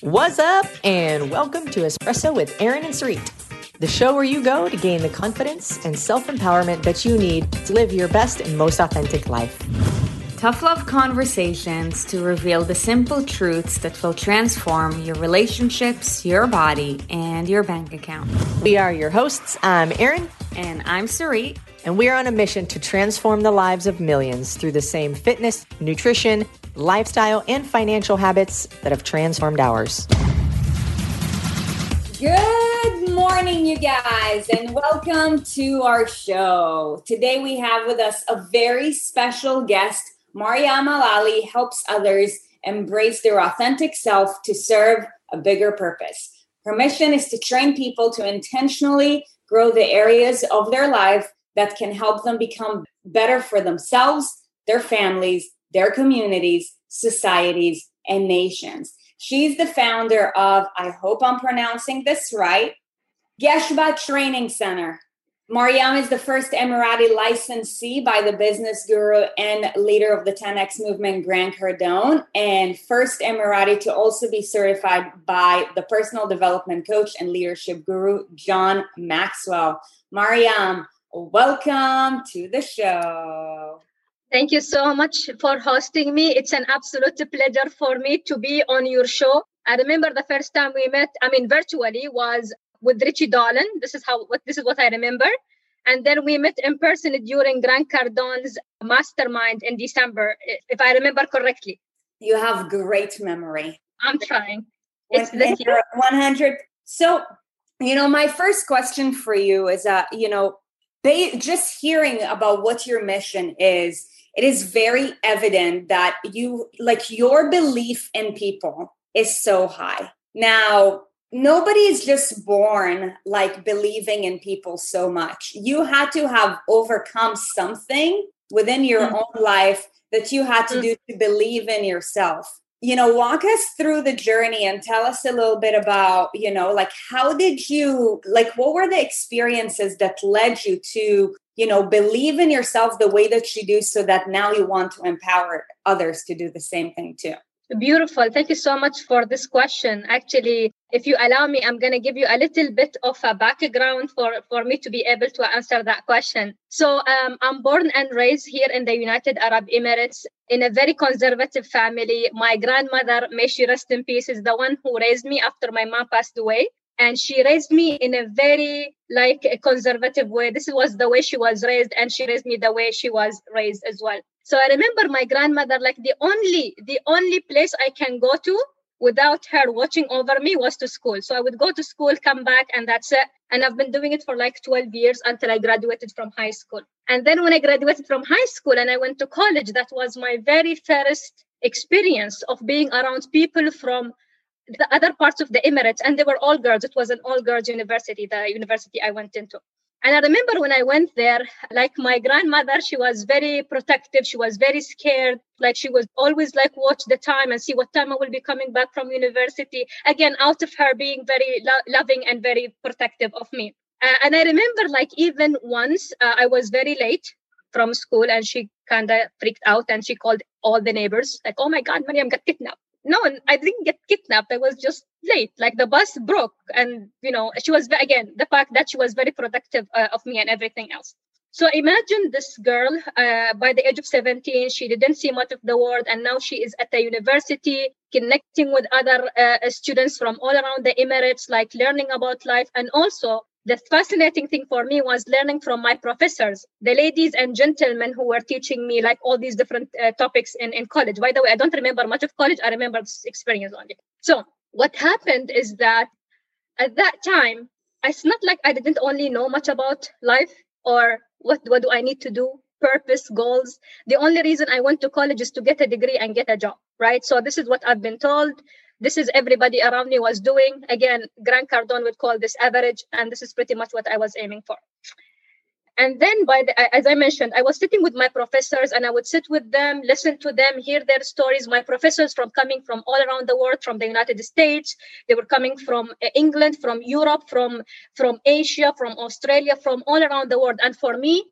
What's up, and welcome to Espresso with Aaron and Sarit, the show where you go to gain the confidence and self empowerment that you need to live your best and most authentic life. Tough love conversations to reveal the simple truths that will transform your relationships, your body, and your bank account. We are your hosts. I'm Aaron. And I'm Sarit. And we are on a mission to transform the lives of millions through the same fitness, nutrition, lifestyle, and financial habits that have transformed ours. Good morning, you guys, and welcome to our show. Today we have with us a very special guest. Mariam Alali helps others embrace their authentic self to serve a bigger purpose. Her mission is to train people to intentionally grow the areas of their life that can help them become better for themselves, their families, their communities, societies, and nations. She's the founder of, I hope I'm pronouncing this right, Geshba Training Center. Mariam is the first Emirati licensee by the business guru and leader of the 10X movement, Grant Cardone, and first Emirati to also be certified by the personal development coach and leadership guru, John Maxwell. Mariam, welcome to the show. Thank you so much for hosting me. It's an absolute pleasure for me to be on your show. I remember the first time we met, I mean, virtually was with Richie Dolan. This is how what this is what I remember. And then we met in person during Grant Cardone's mastermind in December, if I remember correctly. You have great memory. I'm trying. It's this year. 100. So, you know, my first question for you is that, you know, just hearing about what your mission is, it is very evident that you, like, your belief in people is so high. Now, nobody is just born like believing in people so much. You had to have overcome something within your mm-hmm. own life that you had to mm-hmm. do to believe in yourself. You know, walk us through the journey and tell us a little bit about, you know, like how did you, like, what were the experiences that led you to, you know, believe in yourself the way that you do so that now you want to empower others to do the same thing too? Beautiful. Thank you so much for this question. Actually, if you allow me, I'm going to give you a little bit of a background for, for me to be able to answer that question. So, um, I'm born and raised here in the United Arab Emirates in a very conservative family. My grandmother, may she rest in peace, is the one who raised me after my mom passed away. And she raised me in a very like a conservative way. This was the way she was raised, and she raised me the way she was raised as well. So I remember my grandmother, like the only, the only place I can go to without her watching over me was to school. So I would go to school, come back, and that's it. And I've been doing it for like 12 years until I graduated from high school. And then when I graduated from high school and I went to college, that was my very first experience of being around people from the other parts of the Emirates. And they were all girls. It was an all girls university, the university I went into. And I remember when I went there, like my grandmother, she was very protective. She was very scared. Like she was always like, watch the time and see what time I will be coming back from university. Again, out of her being very lo- loving and very protective of me. Uh, and I remember like even once uh, I was very late from school and she kind of freaked out and she called all the neighbors like, oh my God, Mariam got kidnapped no i didn't get kidnapped. I was just late. Like the bus broke and you know she was again the fact that she was very protective uh, of me and everything else. So imagine this girl uh, by the age of 17 she didn't see much of the world and now she is at the university connecting with other uh, students from all around the emirates like learning about life and also the fascinating thing for me was learning from my professors, the ladies and gentlemen who were teaching me like all these different uh, topics in, in college. By the way, I don't remember much of college. I remember this experience only. So what happened is that at that time, it's not like I didn't only know much about life or what, what do I need to do, purpose, goals. The only reason I went to college is to get a degree and get a job, right? So this is what I've been told this is everybody around me was doing. Again, Grant Cardone would call this average, and this is pretty much what I was aiming for. And then, by the, as I mentioned, I was sitting with my professors, and I would sit with them, listen to them, hear their stories. My professors from coming from all around the world, from the United States, they were coming from uh, England, from Europe, from from Asia, from Australia, from all around the world. And for me,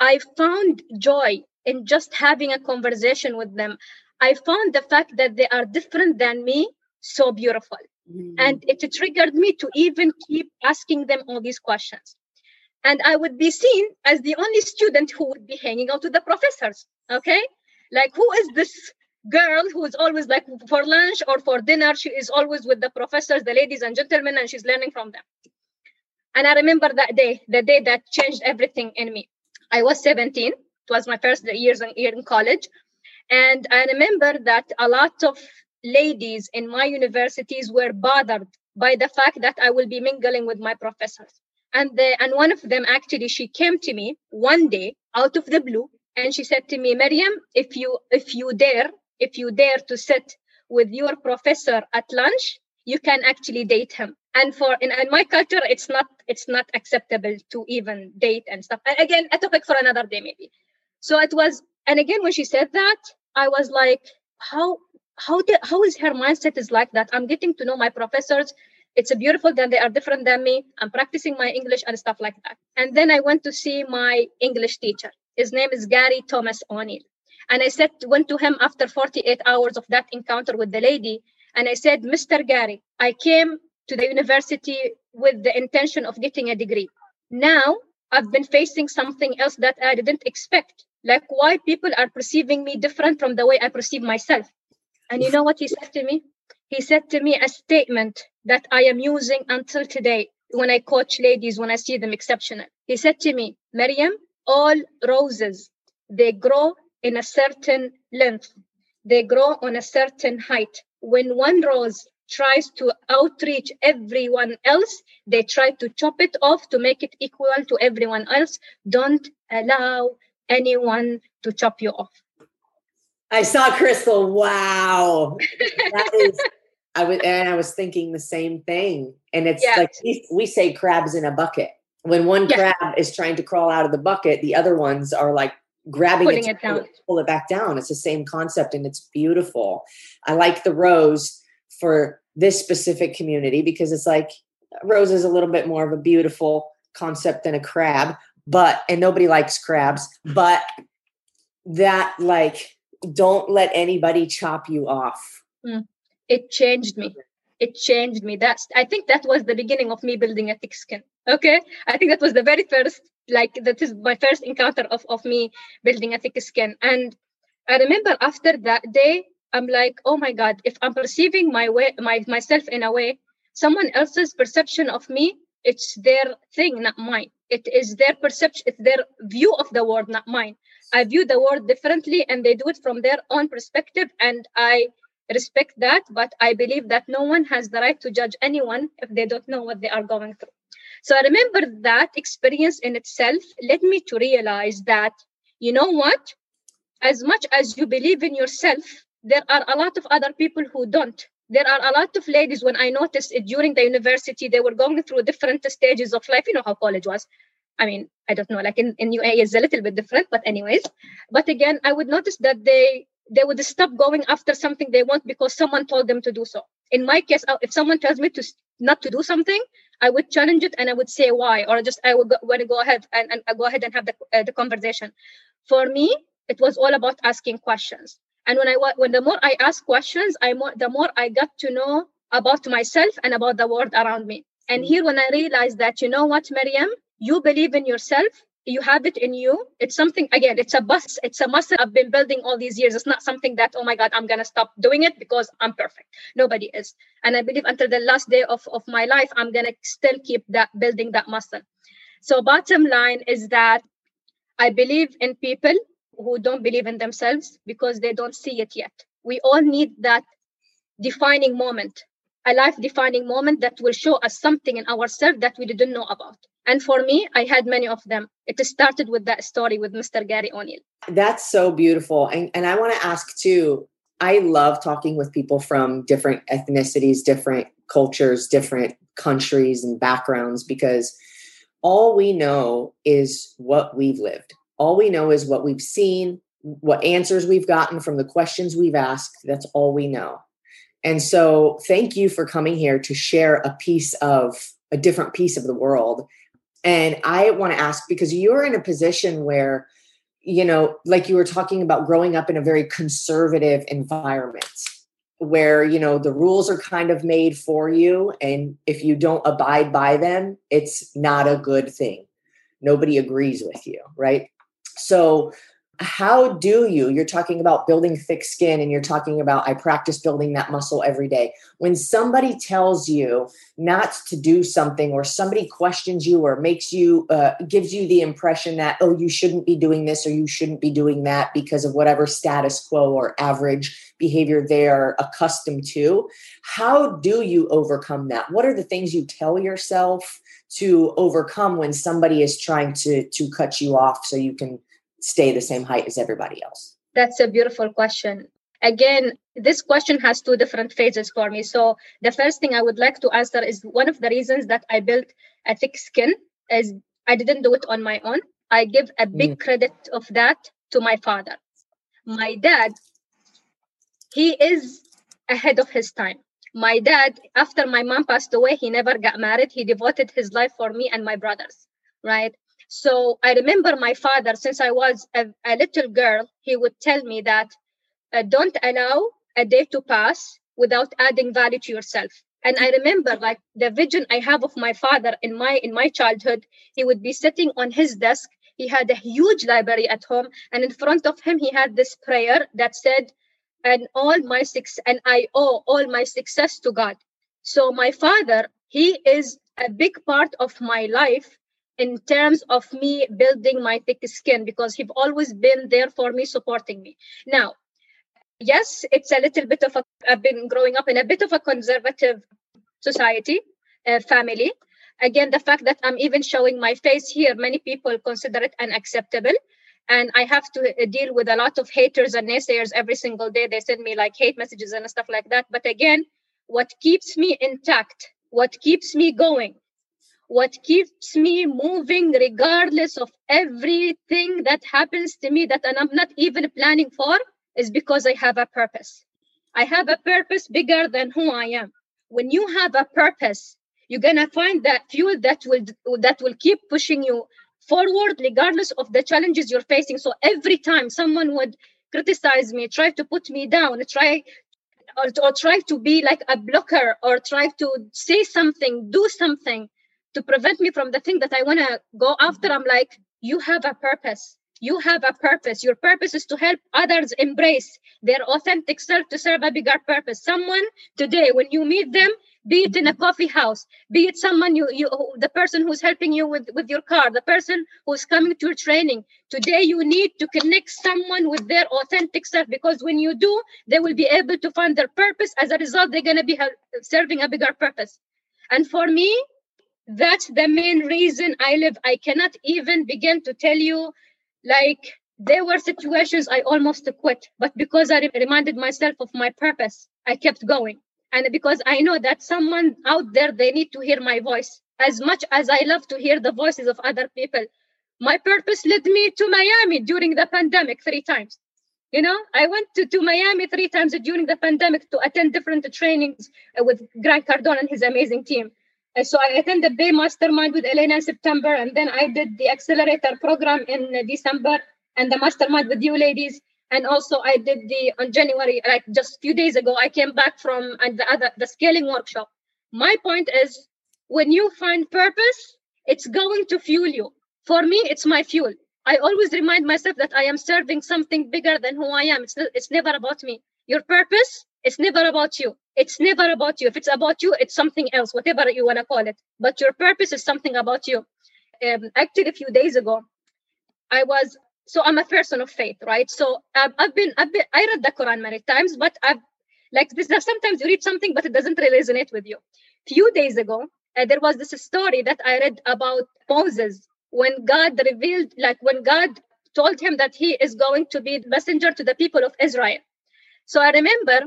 I found joy in just having a conversation with them. I found the fact that they are different than me so beautiful Mm-hmm. And it triggered me to even keep asking them all these questions. And I would be seen as the only student who would be hanging out with the professors. Okay. Like, who is this girl who is always like for lunch or for dinner? She is always with the professors, the ladies and gentlemen, and she's learning from them. And I remember that day, the day that changed everything in me. I was 17. It was my first years in, year in college. And I remember that a lot of ladies in my universities were bothered by the fact that I will be mingling with my professors. And the, and one of them actually she came to me one day out of the blue and she said to me, Maryam, if you if you dare, if you dare to sit with your professor at lunch, you can actually date him. And for in, in my culture, it's not it's not acceptable to even date and stuff. And again, a topic for another day maybe. So it was, and again when she said that, I was like, how how did how is her mindset is like that? I'm getting to know my professors. It's a beautiful that they are different than me. I'm practicing my English and stuff like that. And then I went to see my English teacher. His name is Gary Thomas O'Neill. And I said, went to him after 48 hours of that encounter with the lady. And I said, Mr. Gary, I came to the university with the intention of getting a degree. Now I've been facing something else that I didn't expect, like why people are perceiving me different from the way I perceive myself. And you know what he said to me? He said to me a statement that I am using until today when I coach ladies, when I see them exceptional. He said to me, Maryam, all roses, they grow in a certain length. They grow on a certain height. When one rose tries to outreach everyone else, they try to chop it off to make it equal to everyone else. Don't allow anyone to chop you off. I saw Crystal. Wow. That is I was and I was thinking the same thing. And it's yeah. like we, we, say crabs in a bucket. When one yeah. crab is trying to crawl out of the bucket, the other ones are like grabbing Putting it, it down. Pull, pull it back down. It's the same concept and it's beautiful. I like the rose for this specific community because it's like rose is a little bit more of a beautiful concept than a crab, but and nobody likes crabs, but that like don't let anybody chop you off. Mm. It changed me. It changed me. That's I think that was the beginning of me building a thick skin. Okay. I think that was the very first, like that is my first encounter of, of me building a thick skin. And I remember after that day, I'm like, oh my God, if I'm perceiving my way my myself in a way, someone else's perception of me, it's their thing, not mine. It is their perception, it's their view of the world, not mine. I view the world differently and they do it from their own perspective. And I respect that, but I believe that no one has the right to judge anyone if they don't know what they are going through. So I remember that experience in itself led me to realize that, you know what? As much as you believe in yourself, there are a lot of other people who don't. There are a lot of ladies when I noticed it during the university, they were going through different stages of life. You know how college was. I mean, I don't know, like in, in UA is a little bit different, but anyways. But again, I would notice that they they would stop going after something they want because someone told them to do so. In my case, if someone tells me to not to do something, I would challenge it and I would say why, or just I would want to go ahead and, and I go ahead and have the, uh, the conversation. For me, it was all about asking questions. And when I when the more I ask questions, I more the more I got to know about myself and about the world around me. And mm. here, when I realized that, you know what, Maryam, you believe in yourself you have it in you. It's something again it's a bus it's a muscle i've been building all these years. It's not something that oh my god i'm gonna stop doing it because i'm perfect. Nobody is. And i believe until the last day of, of my life i'm gonna still keep that building that muscle. So bottom line is that i believe in people who don't believe in themselves because they don't see it yet. We all need that defining moment a life defining moment that will show us something in ourselves that we didn't know about and for me, I had many of them. It started with that story with Mr. Gary O'Neill. That's so beautiful. And, and I want to ask too I love talking with people from different ethnicities, different cultures, different countries and backgrounds because all we know is what we've lived. All we know is what we've seen, what answers we've gotten from the questions we've asked. That's all we know. And so, thank you for coming here to share a piece of a different piece of the world and I want to ask because you're in a position where, you know, like you were talking about growing up in a very conservative environment. where you know the rules are kind of made for you and if you don't abide by them it's not a good thing nobody agrees with you right so how do you you're talking about building thick skin and you're talking about i practice building that muscle every day. When somebody tells you not to do something or somebody questions you or makes you uh, gives you the impression that oh you shouldn't be doing this or you shouldn't be doing that because of whatever status quo or average behavior they're accustomed to how do you overcome that? What are the things you tell yourself to overcome when somebody is trying to to cut you off so you can stay the same height as everybody else? That's a beautiful question. Again, this question has two different phases for me. So, the first thing I would like to answer is one of the reasons that I built a thick skin is I didn't do it on my own. I give a big mm. credit of that to my father. My dad, he is ahead of his time. My dad, after my mom passed away, he never got married. He devoted his life for me and my brothers, right? So I remember my father, since I was a, a little girl, he would tell me that uh, don't allow a day to pass without adding value to yourself. And I remember like the vision I have of my father in my in my childhood, he would be sitting on his desk. He had a huge library at home, and in front of him he had this prayer that said, "And all my six and I owe all my success to God." So my father, he is a big part of my life in terms of me building my thick skin because he've always been there for me supporting me. Now yes it's a little bit of a i've been growing up in a bit of a conservative society uh, family. Again the fact that i'm even showing my face here many people consider it unacceptable. And i have to uh, deal with a lot of haters and naysayers every single day. They send me like hate messages and stuff like that. But again what keeps me intact what keeps me going what keeps me moving regardless of everything that happens to me that I'm not even planning for is because I have a purpose. I have a purpose bigger than who I am. When you have a purpose, you're gonna find that fuel that will that will keep pushing you forward regardless of the challenges you're facing. So every time someone would criticize me, try to put me down, try or, or try to be like a blocker or try to say something, do something, to prevent me from the thing that I want to go after, mm-hmm. I'm like, you have a purpose. You have a purpose. Your purpose is to help others embrace their authentic self to serve a bigger purpose. Someone today, when you meet them, be it in a mm-hmm. coffee house, be it someone you, you the person who's helping you with, with your car, the person who's coming to your training. Today you need to connect someone with their authentic self because when you do, they will be able to find their purpose. As a result, they're gonna be serving a bigger purpose. And for me, that's the main reason I live. I cannot even begin to tell you, like, there were situations I almost quit, but because I reminded myself of my purpose, I kept going. And because I know that someone out there, they need to hear my voice. As much as I love to hear the voices of other people, my purpose led me to Miami during the pandemic three times. You know, I went to, to Miami three times during the pandemic to attend different trainings with Grant Cardone and his amazing team so I attended the mastermind with Elena in September, and then I did the accelerator program in December and the mastermind with you ladies. And also I did the on January, like just a few days ago, I came back from and the other the scaling workshop. My point is when you find purpose, it's going to fuel you. For me, it's my fuel. I always remind myself that I am serving something bigger than who I am. It's, it's never about me. Your purpose, it's never about you it's never about you. If it's about you, it's something else, whatever you want to call it. But your purpose is something about you. Um, actually, a few days ago, I was so I'm a person of faith, right? So um, I've been I've been I read the Quran many times, but I've like this. Sometimes you read something, but it doesn't really resonate with you. Few days ago, uh, there was this story that I read about Moses when God revealed, like when God told him that he is going to be messenger to the people of Israel. So I remember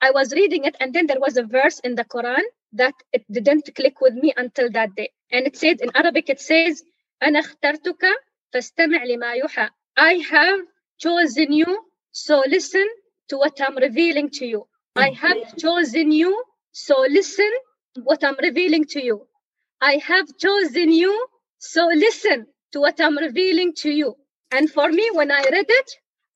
I was reading it, and then there was a verse in the Quran that it didn't click with me until that day. And it said in Arabic, it says, أنا اخترتك فاستمع لما يوحى. I have chosen you, so listen to what I'm revealing to you. I have chosen you, so listen what I'm revealing to you. I have chosen you, so listen to what I'm revealing to you. And for me, when I read it,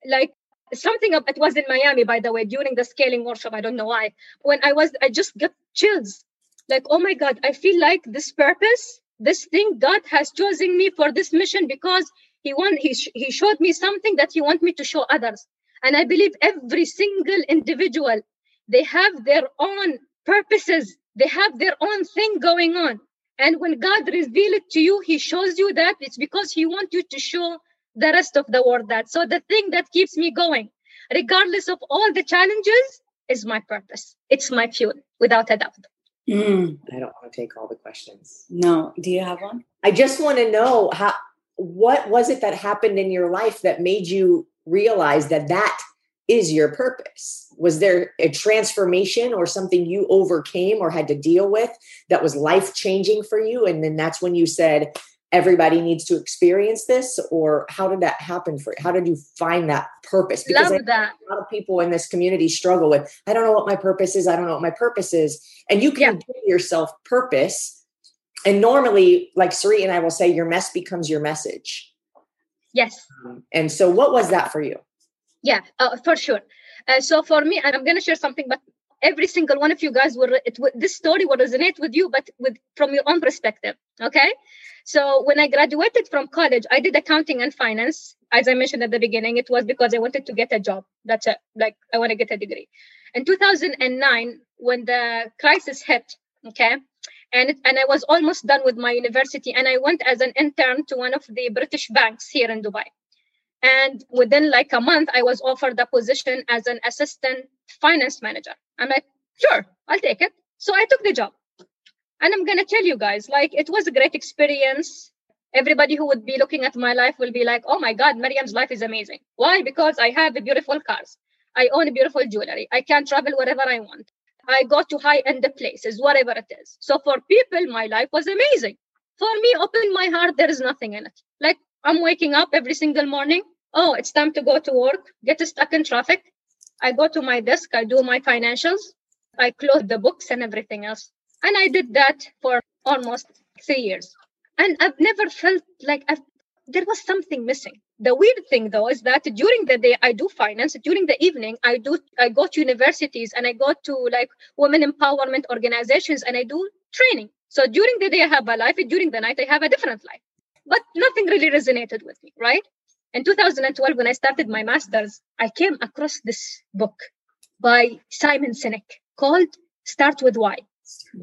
like something of it was in Miami, by the way, during the scaling workshop. I don't know why. When I was, I just got chills. Like, oh my God, I feel like this purpose, this thing, God has chosen me for this mission because He want He He showed me something that He want me to show others. And I believe every single individual, they have their own purposes. They have their own thing going on. And when God reveal it to you, He shows you that it's because He wants you to show the rest of the world that. So the thing that keeps me going, regardless of all the challenges, is my purpose. It's my fuel, without a doubt. Mm. I don't want to take all the questions. No. Do you have one? I just want to know how what was it that happened in your life that made you realize that that is your purpose? Was there a transformation or something you overcame or had to deal with that was life changing for you? And then that's when you said, everybody needs to experience this or how did that happen for you? How did you find that purpose? Because a lot of people in this community struggle with i don't know what my purpose is i don't know what my purpose is. And you can yeah. give yourself purpose and normally like Sarit and i will say your mess becomes your message. Yes. Um, and so what was that for you? Yeah uh, for sure. Uh, so for me i'm going to share something but every single one of you guys will it, this story will resonate with you but with from your own perspective okay so when I graduated from college, I did accounting and finance. As I mentioned at the beginning, it was because I wanted to get a job. That's it. Like I want to get a degree. In 2009, when the crisis hit, okay, and and I was almost done with my university, and I went as an intern to one of the British banks here in Dubai. And within like a month, I was offered a position as an assistant finance manager. I'm like, sure, I'll take it. So I took the job. And I'm going to tell you guys, like, it was a great experience. Everybody who would be looking at my life will be like, oh my God, Mariam's life is amazing. Why? Because I have beautiful cars. I own beautiful jewelry. I can travel wherever I want. I go to high end places, whatever it is. So for people, my life was amazing. For me, open my heart, there is nothing in it. Like I'm waking up every single morning. Oh, it's time to go to work, get stuck in traffic. I go to my desk, I do my financials, I close the books and everything else. And I did that for almost three years. And I've never felt like I've, there was something missing. The weird thing though is that during the day I do finance, during the evening I do I go to universities and I go to like women empowerment organizations and I do training. So during the day I have a life, during the night I have a different life. But nothing really resonated with me, right? In 2012, when I started my master's, I came across this book by Simon Sinek called Start with Why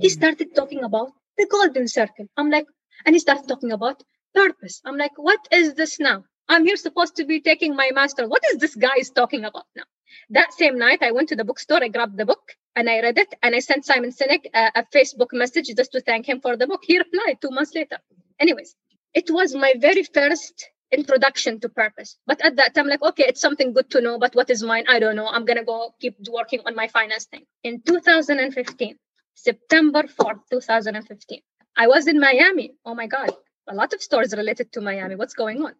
he hmm. started talking about the golden circle. I'm like, and he started talking about purpose. I'm like, what is this now? I'm here supposed to be taking my master. What is this guy is talking about now? That same night, I went to the bookstore, I grabbed the book and I read it and I sent Simon Sinek a, a Facebook message just to thank him for the book. He replied two months later. Anyways, it was my very first introduction to purpose. But at that time, like, okay, it's something good to know, but what is mine? I don't know. I'm to go keep working on my finance thing. In 2015, September 4th, 2015. I was in Miami. Oh my God, a lot of stores related to Miami. What's going on?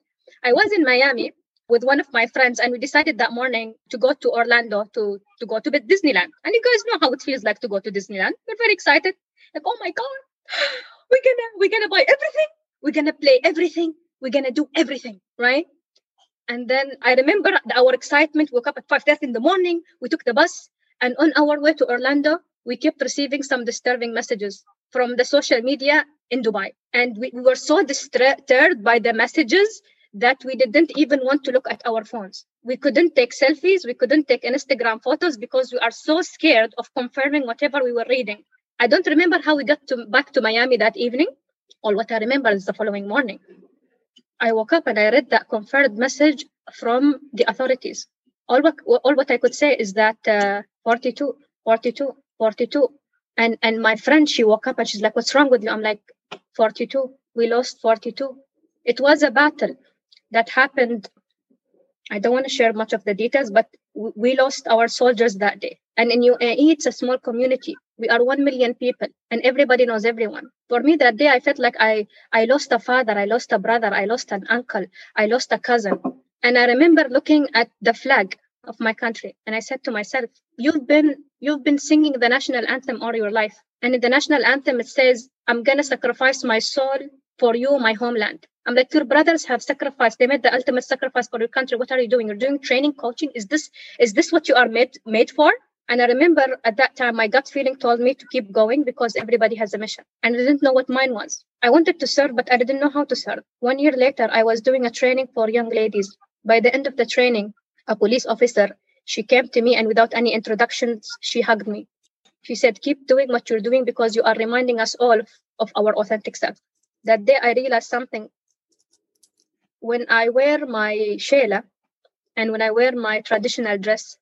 I was in Miami with one of my friends, and we decided that morning to go to Orlando to, to go to Disneyland. And you guys know how it feels like to go to Disneyland. We're very excited. Like, oh my God, we're gonna we're gonna buy everything. We're gonna play everything. We're gonna do everything, right? And then I remember our excitement. Woke up at 5:30 in the morning. We took the bus, and on our way to Orlando, we kept receiving some disturbing messages from the social media in Dubai. And we, we were so disturbed by the messages that we didn't even want to look at our phones. We couldn't take selfies, we couldn't take Instagram photos because we are so scared of confirming whatever we were reading. I don't remember how we got to, back to Miami that evening. All what I remember is the following morning. I woke up and I read that confirmed message from the authorities. All what, all what I could say is that uh, 42, 42, 42 and and my friend she woke up and she's like what's wrong with you? I'm like 42 we lost 42 it was a battle that happened i don't want to share much of the details but we lost our soldiers that day. And in uae it's a small community. We are 1 million people and everybody knows everyone. For me that day i felt like i i lost a father i lost a brother i lost an uncle i lost a cousin. And i remember looking at the flag of my country and i said to myself you've been you've been singing the national anthem all your life. And in the national anthem it says i'm to sacrifice my soul for you, my homeland. I'm like, your brothers have sacrificed. They made the ultimate sacrifice for your country. What are you doing? You're doing training, coaching. Is this is this what you are made made for? And I remember at that time, my gut feeling told me to keep going because everybody has a mission. And I didn't know what mine was. I wanted to serve, but I didn't know how to serve. One year later, I was doing a training for young ladies. By the end of the training, a police officer, she came to me and without any introductions, she hugged me. She said, Keep doing what you're doing because you are reminding us all of our authentic self. That day, I realized something. When I wear my shela and when I wear my traditional dress,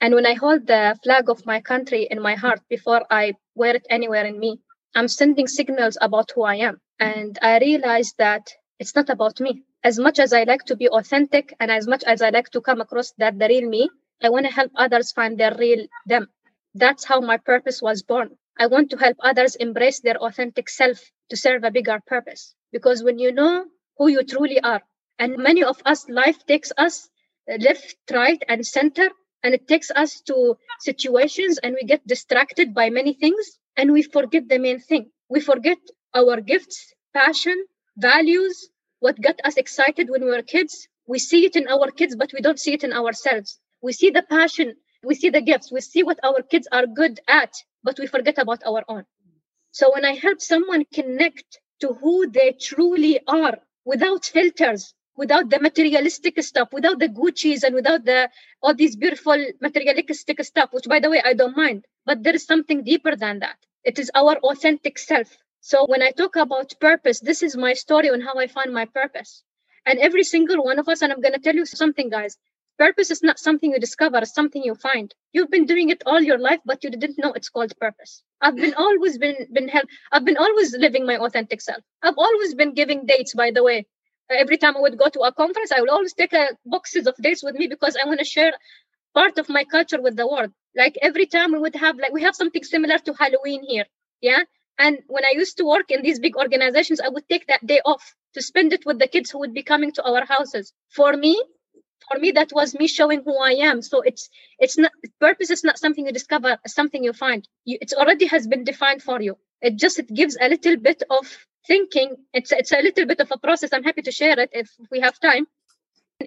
and when I hold the flag of my country in my heart before I wear it anywhere in me, I'm sending signals about who I am. And I realized that it's not about me. As much as I like to be authentic and as much as I like to come across that the real me, I want to help others find their real them. That's how my purpose was born. I want to help others embrace their authentic self to serve a bigger purpose. Because when you know who you truly are, and many of us, life takes us left, right, and center, and it takes us to situations and we get distracted by many things and we forget the main thing. We forget our gifts, passion, values, what got us excited when we were kids. We see it in our kids, but we don't see it in ourselves. We see the passion, we see the gifts, we see what our kids are good at, but we forget about our own. So when I help someone connect to who they truly are without filters, without the materialistic stuff, without the Gucci's and without the all these beautiful materialistic stuff, which by the way I don't mind. But there is something deeper than that. It is our authentic self. So when I talk about purpose, this is my story on how I find my purpose. And every single one of us, and I'm gonna tell you something, guys. Purpose is not something you discover, it's something you find. You've been doing it all your life, but you didn't know it's called purpose. I've been always been been help. I've been always living my authentic self. I've always been giving dates, by the way every time I would go to a conference, I would always take a, boxes of dates with me because I want to share part of my culture with the world. Like every time we would have, like we have something similar to Halloween here, yeah. And when I used to work in these big organizations, I would take that day off to spend it with the kids who would be coming to our houses. For me, for me, that was me showing who I am. So it's it's not purpose is not something you discover, something you find. You, it already has been defined for you. It just it gives a little bit of thinking. It's it's a little bit of a process. I'm happy to share it if we have time.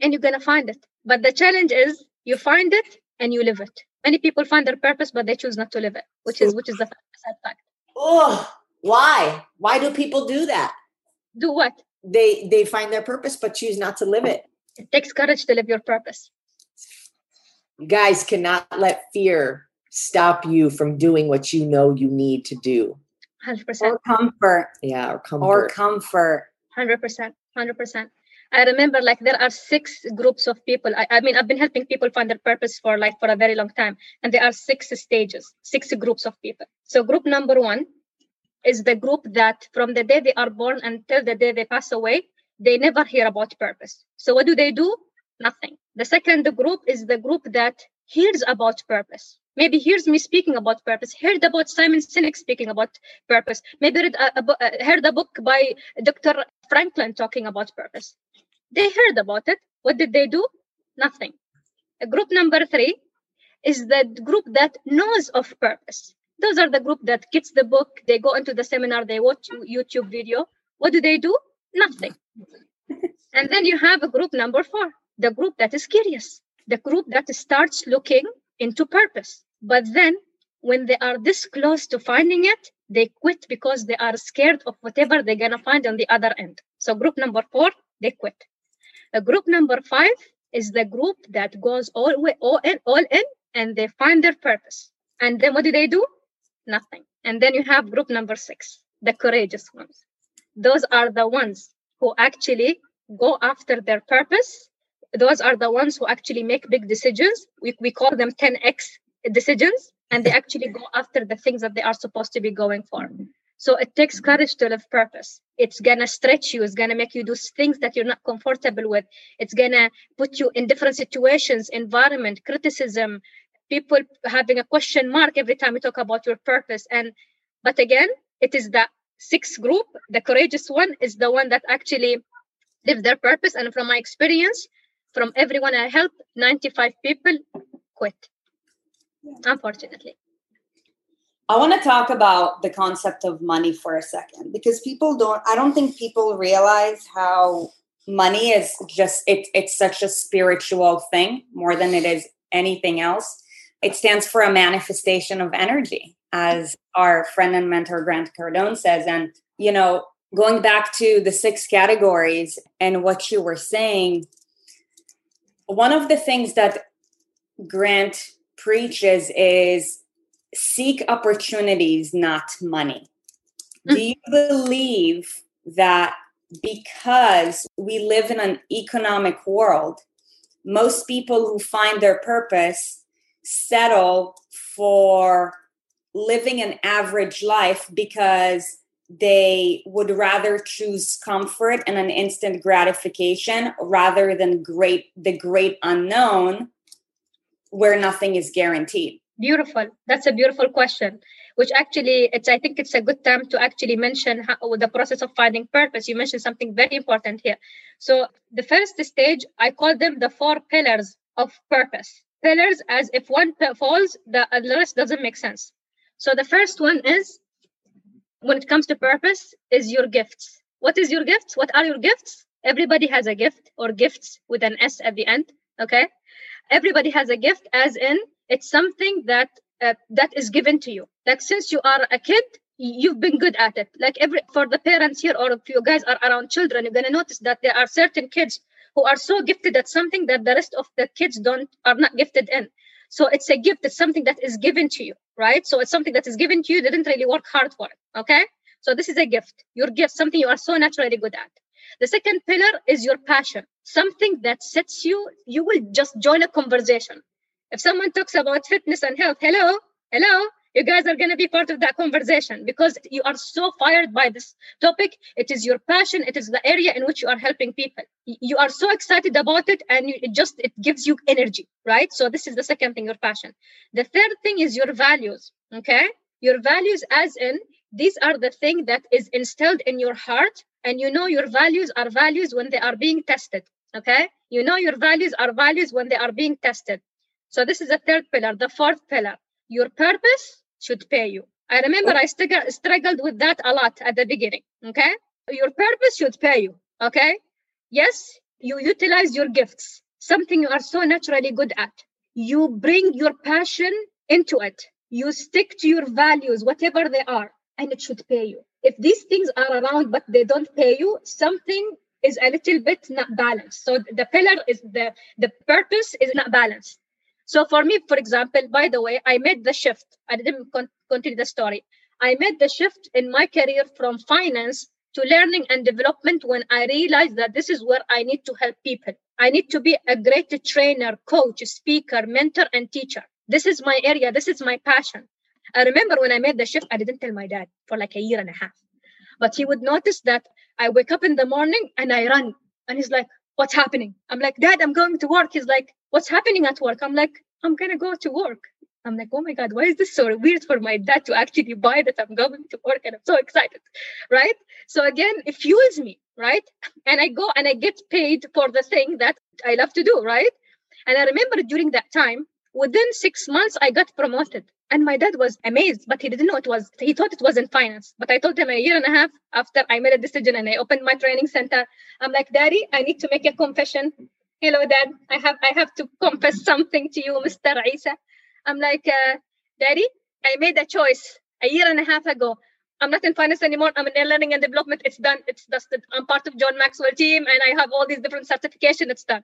And you're going to find it. But the challenge is you find it and you live it. Many people find their purpose but they choose not to live it which is which is the sad fact oh why? Why do people do that? Do what? They they find their purpose but choose not to live it it takes courage to live your purpose you guys cannot let fear stop you from doing what you know you need to do 100%. Or comfort. Yeah, or comfort. Or comfort. 100%. 100%. I remember like there are six groups of people. I, I mean, I've been helping people find their purpose for like for a very long time. And there are six stages, six groups of people. So group number one is the group that from the day they are born until the day they pass away, they never hear about purpose. So what do they do? Nothing. The second group is the group that hears about purpose. Maybe hears me speaking about purpose heard about simon sinek speaking about purpose maybe read a, a, a, uh, heard a book by dr franklin talking about purpose. They heard about it. What did they do? Nothing. Uh, group number three is the group that knows of purpose. Those are the group that gets the book they go into the seminar they watch youtube video. What do they do nothing and then you have a group number four the group that is curious the group that starts looking into purpose but then when they are this close to finding it, they quit because they are scared of whatever they're going to find on the other end. So, group number four, they quit. The group number five is the group that goes all, way, all, in, all in and they find their purpose. And then what do they do? Nothing. And then you have group number six, the courageous ones. Those are the ones who actually go after their purpose. Those are the ones who actually make big decisions. We, we call them 10x decisions and they actually go after the things that they are supposed to be going for. So it takes courage to live purpose. It's gonna stretch you. It's gonna make you do things that you're not comfortable with. It's gonna put you in different situations, environment, criticism, people having a question mark every time you talk about your purpose. And but again, it is that sixth group, the courageous one, is the one that actually live their purpose. And from my experience, from everyone I help, 95 people quit unfortunately I want to talk about the concept of money for a second because people don't, I don't think people realize how money is just, it, it's such a spiritual thing more than it is anything else. It stands for a manifestation of energy, as our friend and mentor Grant Cardone says. And, you know, going back to the six categories and what you were saying, one of the things that Grant preaches is seek opportunities, not money. Mm-hmm. Do you believe that because we live in an economic world, most people who find their purpose settle for living an average life because they would rather choose comfort and an instant gratification rather than great the great unknown where nothing is guaranteed. Beautiful. That's a beautiful question which actually it's i think it's a good time to actually mention how, oh, the process of finding purpose. You mentioned something very important here. So the first stage i call them the four pillars of purpose. Pillars as if one falls the, the rest doesn't make sense so the first one is when it comes to purpose is your gifts. What is your gifts? What are your gifts? Everybody has a gift or gifts with an s at the end okay? Everybody has a gift as in it's something that uh, that is given to you. Like since you are a kid you've been good at it. Like every for the parents here or if you guys are around children you're going to notice that there are certain kids who are so gifted at something that the rest of the kids don't are not gifted in. So it's a gift it's something that is given to you right? So it's something that is given to you didn't really work hard for it okay? So this is a gift. Your gift something you are so naturally good at. The second pillar is your passion. Something that sets you you will just join a conversation. If someone talks about fitness and health, hello, hello, you guys are going to be part of that conversation because you are so fired by this topic. It is your passion. It is the area in which you are helping people. You are so excited about it and it just, it gives you energy, right? So this is the second thing, your passion. The third thing is your values, okay? Your values as in, these are the thing that is instilled in your heart and you know your values are values when they are being tested, okay? You know your values are values when they are being tested. So this is the third pillar. The fourth pillar, your purpose should pay you. I remember oh. I struggled with that a lot at the beginning. Okay. Your purpose should pay you. Okay. Yes, you utilize your gifts, something you are so naturally good at. You bring your passion into it. You stick to your values, whatever they are, and it should pay you. If these things are around but they don't pay you, something is a little bit not balanced. So the pillar is the the purpose is not balanced. So for me, for example, by the way, I made the shift. I didn't con- continue the story. I made the shift in my career from finance to learning and development when I realized that this is where I need to help people. I need to be a great trainer, coach, speaker, mentor, and teacher. This is my area. This is my passion. I remember when I made the shift, I didn't tell my dad for like a year and a half. But he would notice that I wake up in the morning and I run. And he's like, What's happening? I'm like, Dad, I'm going to work. He's like, what's happening at work? I'm like, I'm gonna go to work. I'm like, oh my God, why is this so weird for my dad to actually buy that I'm going to work and I'm so excited, right? So again, it fuels me, right? And I go and I get paid for the thing that I love to do, right? And I remember during that time, within six months, I got promoted. And my dad was amazed, but he didn't know it was, he thought it was in finance. But I told him a year and a half after I made a decision and I opened my training center, I'm like, Daddy, I need to make a confession. Hello dad. I have i have to confess something to you mr isa i'm like uh, daddy i made a choice a year and a half ago. I'm not in finance anymore. I'm in learning and development. It's done. It's dusted. i'm part of john maxwell team and i have all these different certification. It's done.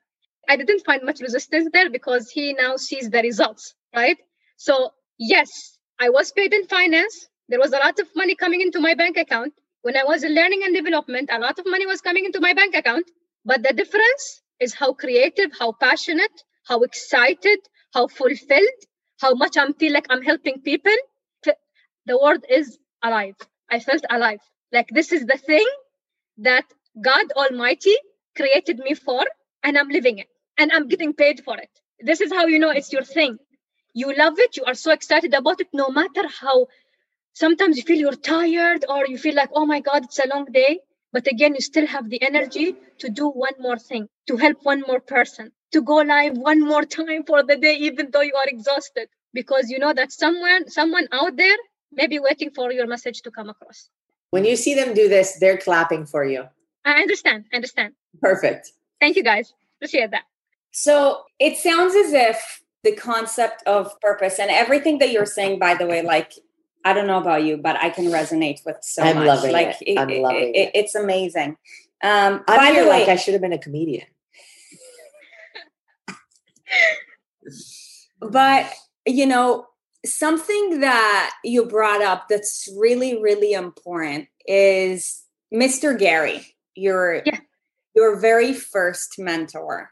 I didn't find much resistance there because he now sees the results right? So yes i was paid in finance there was a lot of money coming into my bank account when i was in learning and development a lot of money was coming into my bank account but the difference is how creative, how passionate, how excited, how fulfilled, how much I feel like I'm helping people. The world is alive. I felt alive. Like this is the thing that God Almighty created me for, and I'm living it, and I'm getting paid for it. This is how you know it's your thing. You love it. You are so excited about it, no matter how. Sometimes you feel you're tired, or you feel like, oh my God, it's a long day but again, you still have the energy to do one more thing, to help one more person, to go live one more time for the day, even though you are exhausted, because you know that someone, someone out there may be waiting for your message to come across. When you see them do this, they're clapping for you. I understand. I understand. Perfect. Thank you guys. Appreciate that. So it sounds as if the concept of purpose and everything that you're saying, by the way, like I don't know about you, but I can resonate with so I'm much. loving like it. I'm loving it. It's amazing. Um, I'm by here the way, like I should have been a comedian. but you know something that you brought up that's really really important is mr gary your Yeah. your very first mentor Yeah.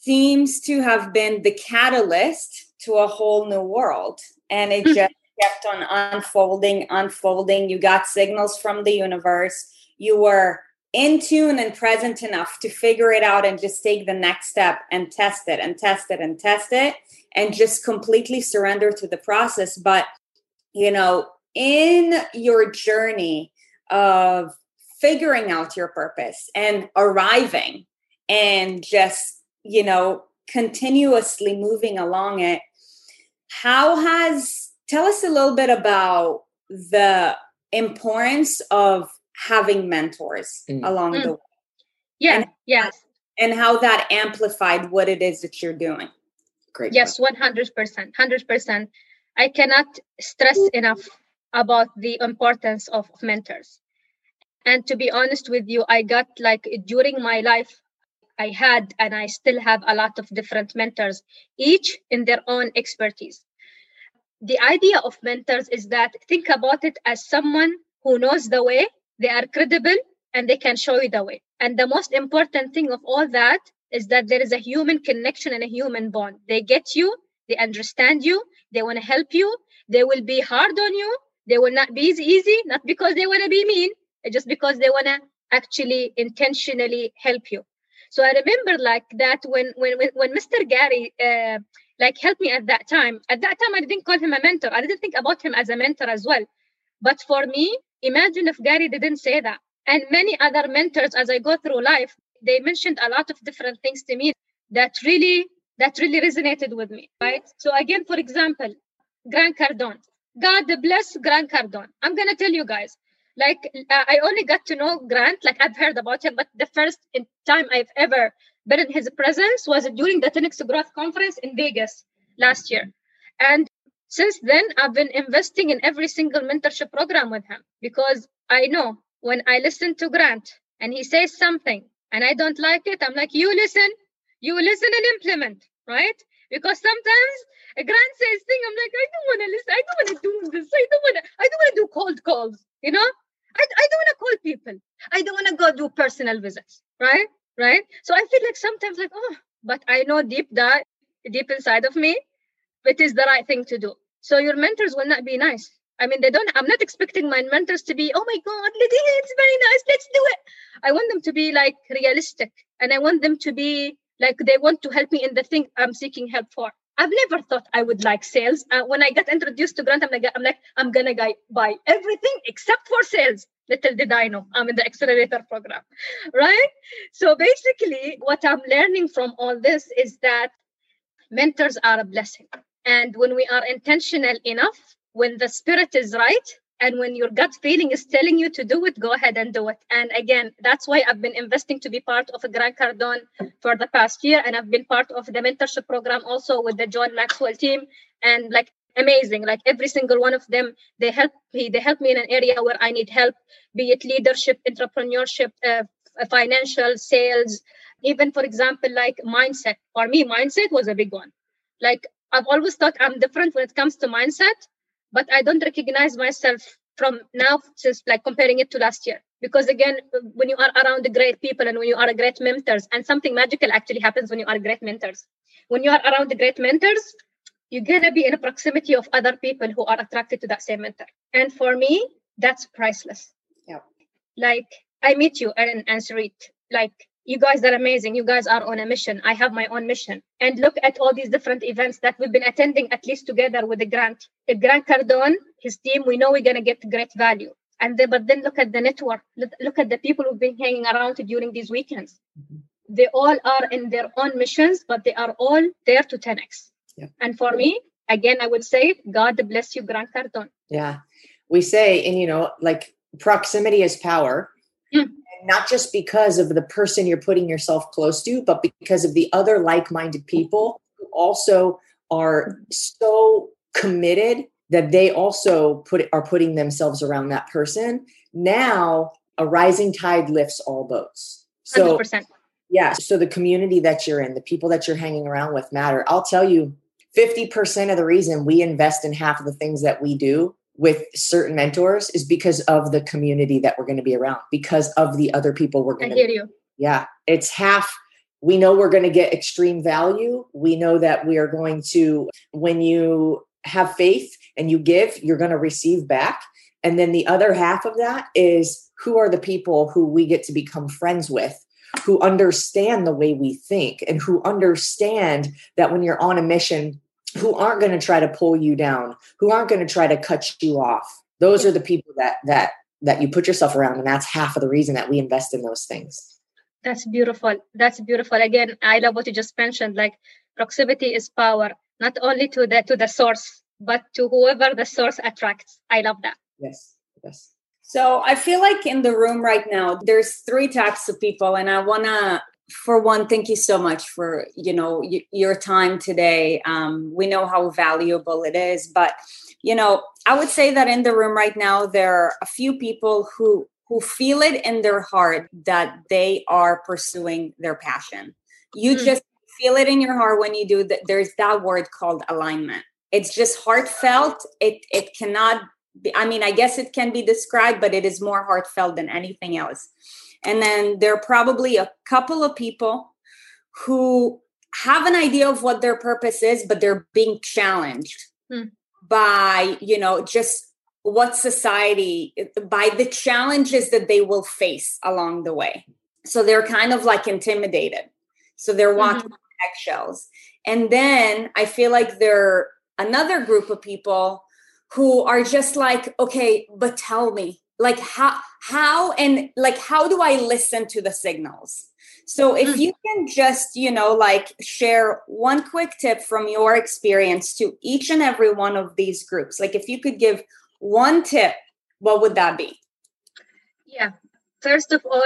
Seems to have been the catalyst to a whole new world. And it Mhm. just kept on unfolding unfolding. You got signals from the universe. You were in tune and present enough to figure it out and just take the next step and test it and test it and test it and just completely surrender to the process. But you know in your journey of figuring out your purpose and arriving and just you know continuously moving along it how has tell us a little bit about the importance of having mentors Mm. along Mm. the way Yeah. And- yes. and how that amplified what it is that you're doing Great. Yes, 100%. 100%. I cannot stress enough about the importance of mentors. And to be honest with you, I got like during my life, I had and I still have a lot of different mentors, each in their own expertise. The idea of mentors is that think about it as someone who knows the way, they are credible, and they can show you the way. And the most important thing of all that is that there is a human connection and a human bond. They get you, they understand you, they want to help you, they will be hard on you, they will not be easy, not because they want to be mean, just because they want to actually intentionally help you. So I remember like that when when when, Mr. Gary uh, like helped me at that time. At that time, I didn't call him a mentor. I didn't think about him as a mentor as well. But for me, imagine if Gary didn't say that. And many other mentors, as I go through life, they mentioned a lot of different things to me that really that really resonated with me. Right. So again, for example, Grant Cardone. God bless Grant Cardone. I'm gonna tell you guys. Like uh, I only got to know Grant, like I've heard about him, but the first time I've ever been in his presence was during the 10x Growth Conference in Vegas last year. And since then, I've been investing in every single mentorship program with him because I know when I listen to Grant and he says something and I don't like it, I'm like, you listen, you listen and implement, right? Because sometimes a Grant says thing, I'm like, I don't want to listen, I don't want to do this, I don't want to, I don't want to do cold calls, you know? I, I don't want to call people. I don't want to go do personal visits, right? Right. So I feel like sometimes like, oh, but I know deep that deep inside of me, it is the right thing to do. So your mentors will not be nice. I mean, they don't. I'm not expecting my mentors to be, oh my God, Lydia, it's very nice. Let's do it. I want them to be like realistic, and I want them to be like they want to help me in the thing I'm seeking help for. I've never thought I would like sales. Uh, when I got introduced to Grant, I'm like, I'm like, I'm gonna buy everything except for sales. Little did I know, I'm in the accelerator program, right? So basically, what I'm learning from all this is that mentors are a blessing. And when we are intentional enough, when the spirit is right, and when your gut feeling is telling you to do it, go ahead and do it. And again, that's why I've been investing to be part of a Grant Cardone for the past year. And I've been part of the mentorship program also with the John Maxwell team. And like amazing, like every single one of them, they help me, they help me in an area where I need help, be it leadership, entrepreneurship, uh, financial, sales, even for example, like mindset. For me, mindset was a big one. Like I've always thought I'm different when it comes to mindset but I don't recognize myself from now since like comparing it to last year. Because again, when you are around the great people and when you are great mentors, and something magical actually happens when you are great mentors. When you are around the great mentors, you're gonna be in a proximity of other people who are attracted to that same mentor. And for me, that's priceless. Yeah. Like I meet you, Erin and Sarit. Like you guys are amazing. You guys are on a mission. I have my own mission. And look at all these different events that we've been attending, at least together with the Grant. Grant Cardone, his team, we know we're going to get great value. And then, but then look at the network. Look, look at the people who've been hanging around during these weekends. Mm-hmm. They all are in their own missions, but they are all there to 10x. Yeah. And for me, again, I would say, God bless you, Grant Cardone. Yeah. We say, and you know, like proximity is power. Mm. Not just because of the person you're putting yourself close to, but because of the other like minded people who also are so committed that they also put are putting themselves around that person. Now, a rising tide lifts all boats. So 100%. Yeah. So the community that you're in, the people that you're hanging around with matter. I'll tell you, 50% of the reason we invest in half of the things that we do with certain mentors is because of the community that we're going to be around, because of the other people we're going to. I hear you. Yeah, it's half. We know we're going to get extreme value. We know that we are going to, when you have faith and you give, you're going to receive back. And then the other half of that is who are the people who we get to become friends with who understand the way we think and who understand that when you're on a mission, who aren't going to try to pull you down, who aren't going to try to cut you off. Those are the people that that that you put yourself around and that's half of the reason that we invest in those things. That's beautiful. That's beautiful. Again, I love what you just mentioned like proximity is power, not only to the to the source, but to whoever the source attracts. I love that. Yes. Yes. So I feel like in the room right now, there's three types of people, and I want to, for one, thank you so much for you know y- your time today. Um, we know how valuable it is, but you know, I would say that in the room right now, there are a few people who who feel it in their heart that they are pursuing their passion. You mm. just feel it in your heart when you do that. There's that word called alignment. It's just heartfelt. It it cannot be, I mean, I guess it can be described, but it is more heartfelt than anything else. And then there are probably a couple of people who have an idea of what their purpose is, but they're being challenged hmm. by, you know, just what society, by the challenges that they will face along the way. So they're kind of like intimidated. So they're walking mm-hmm. Eggshells. And then I feel like there are another group of people who are just like okay but tell me like how how and like how do i listen to the signals so if mm. you can just you know like share one quick tip from your experience to each and every one of these groups like if you could give one tip what would that be yeah first of all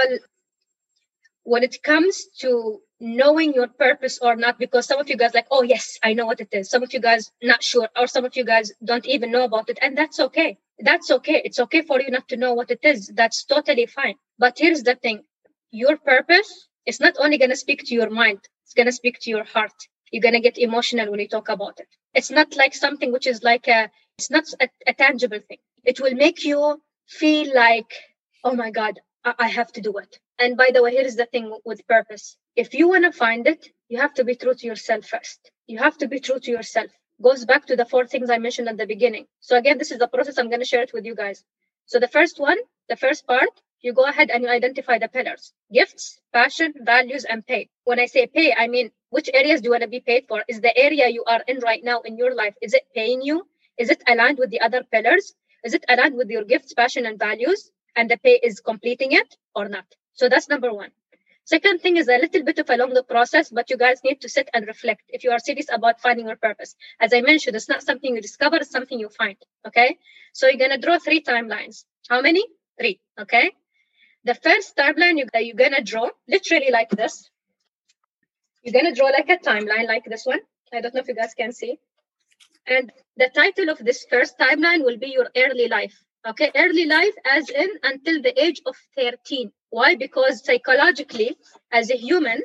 when it comes to knowing your purpose or not because some of you guys like oh yes i know what it is. Some of you guys not sure or some of you guys don't even know about it and that's okay. That's okay. It's okay for you not to know what it is. That's totally fine. But here's the thing. Your purpose is not only going to speak to your mind it's going to speak to your heart. You're going to get emotional when you talk about it. It's not like something which is like a it's not a, a tangible thing. It will make you feel like oh my god I, have to do it and by the way here's the thing with purpose if you want to find it, you have to be true to yourself first. You have to be true to yourself. Goes back to the four things I mentioned at the beginning. So again, this is the process. I'm going to share it with you guys. So the first one, the first part, you go ahead and you identify the pillars gifts, passion, values, and pay. When I say pay, I mean which areas do you want to be paid for? Is the area you are in right now in your life, is it paying you? Is it aligned with the other pillars? Is it aligned with your gifts, passion, and values? And the pay is completing it or not? So that's number one. Second thing is a little bit of a longer process, but you guys need to sit and reflect if you are serious about finding your purpose. As I mentioned, it's not something you discover, it's something you find. Okay. So you're to draw three timelines. How many? Three. Okay. The first timeline you, you're to draw literally like this. You're to draw like a timeline like this one. I don't know if you guys can see. And the title of this first timeline will be your early life. Okay, early life as in until the age of 13. Why? Because psychologically, as a human,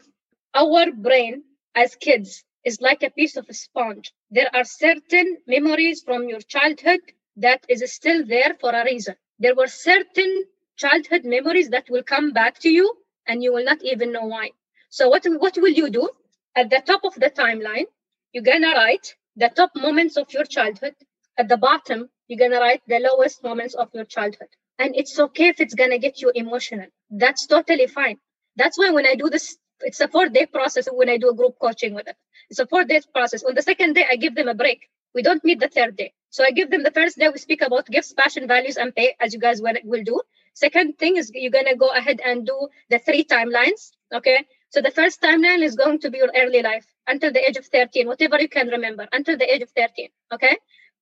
our brain as kids is like a piece of a sponge. There are certain memories from your childhood that is still there for a reason. There were certain childhood memories that will come back to you and you will not even know why. So what, what will you do? At the top of the timeline, you're gonna write the top moments of your childhood. At the bottom, you're going to write the lowest moments of your childhood. And it's okay if it's going to get you emotional. That's totally fine. That's why when I do this, it's a four day process when I do a group coaching with it. It's a four day process. On the second day, I give them a break. We don't meet the third day. So I give them the first day, we speak about gifts, passion, values, and pay, as you guys will do. Second thing is you're going to go ahead and do the three timelines. Okay. So the first timeline is going to be your early life until the age of 13, whatever you can remember, until the age of 13. Okay.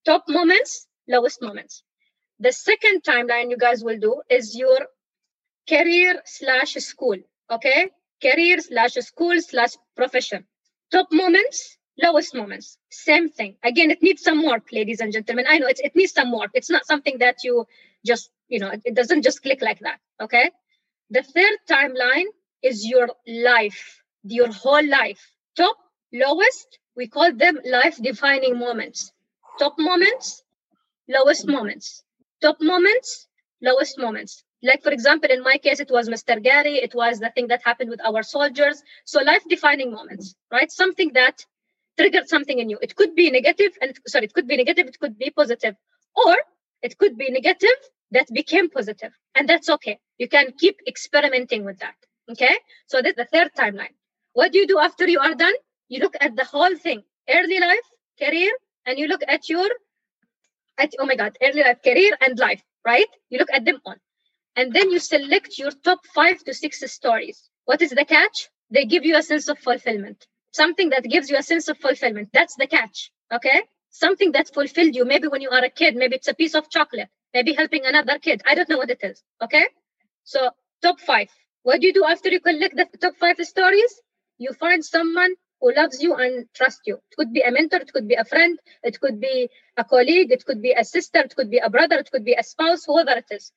Top moments, lowest moments. The second timeline you guys will do is your career slash school. Okay. Career slash school slash profession. Top moments, lowest moments. Same thing. Again, it needs some work, ladies and gentlemen. I know it's, it needs some work. It's not something that you just, you know, it doesn't just click like that. Okay. The third timeline is your life, your whole life. Top, lowest, we call them life defining moments. Top moments, lowest moments. Top moments, lowest moments. Like, for example, in my case, it was Mr. Gary, it was the thing that happened with our soldiers. So, life defining moments, right? Something that triggered something in you. It could be negative, and sorry, it could be negative, it could be positive, or it could be negative that became positive, and that's okay. You can keep experimenting with that. Okay, so that's the third timeline. What do you do after you are done? You look at the whole thing early life, career, and you look at your, at, oh my God, early life, career, and life, right? You look at them all. And then you select your top five to six stories. What is the catch? They give you a sense of fulfillment. Something that gives you a sense of fulfillment. That's the catch. Okay. Something that fulfilled you. Maybe when you are a kid, maybe it's a piece of chocolate, maybe helping another kid. I don't know what it is. Okay. So, top five. What do you do after you collect the top five stories? You find someone who loves you and trusts you. It could be a mentor, it could be a friend, it could be a colleague, it could be a sister, it could be a brother, it could be a spouse, whoever it is.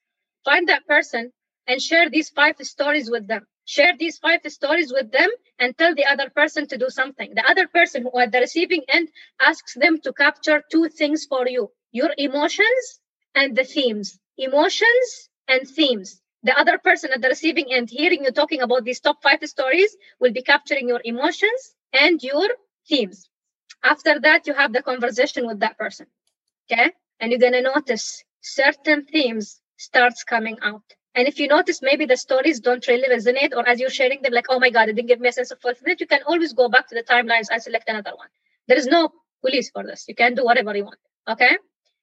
Find that person and share these five stories with them. Share these five stories with them and tell the other person to do something. The other person who at the receiving end asks them to capture two things for you your emotions and the themes. Emotions and themes the other person at the receiving end hearing you talking about these top five stories will be capturing your emotions and your themes. After that you have the conversation with that person okay? And you're going to notice certain themes starts coming out. And if you notice maybe the stories don't really resonate or as you're sharing them like oh my god it didn't give me a sense of fulfillment you can always go back to the timelines and select another one. There is no police for this. You can do whatever you want okay?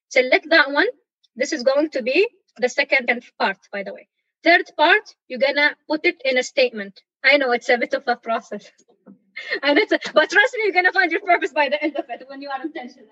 Select that one. This is going to be the second part by the way. Third part, you're gonna put it in a statement. I know it's a bit of a process. and it's a, but trust me, you're gonna find your purpose by the end of it when you are intentional.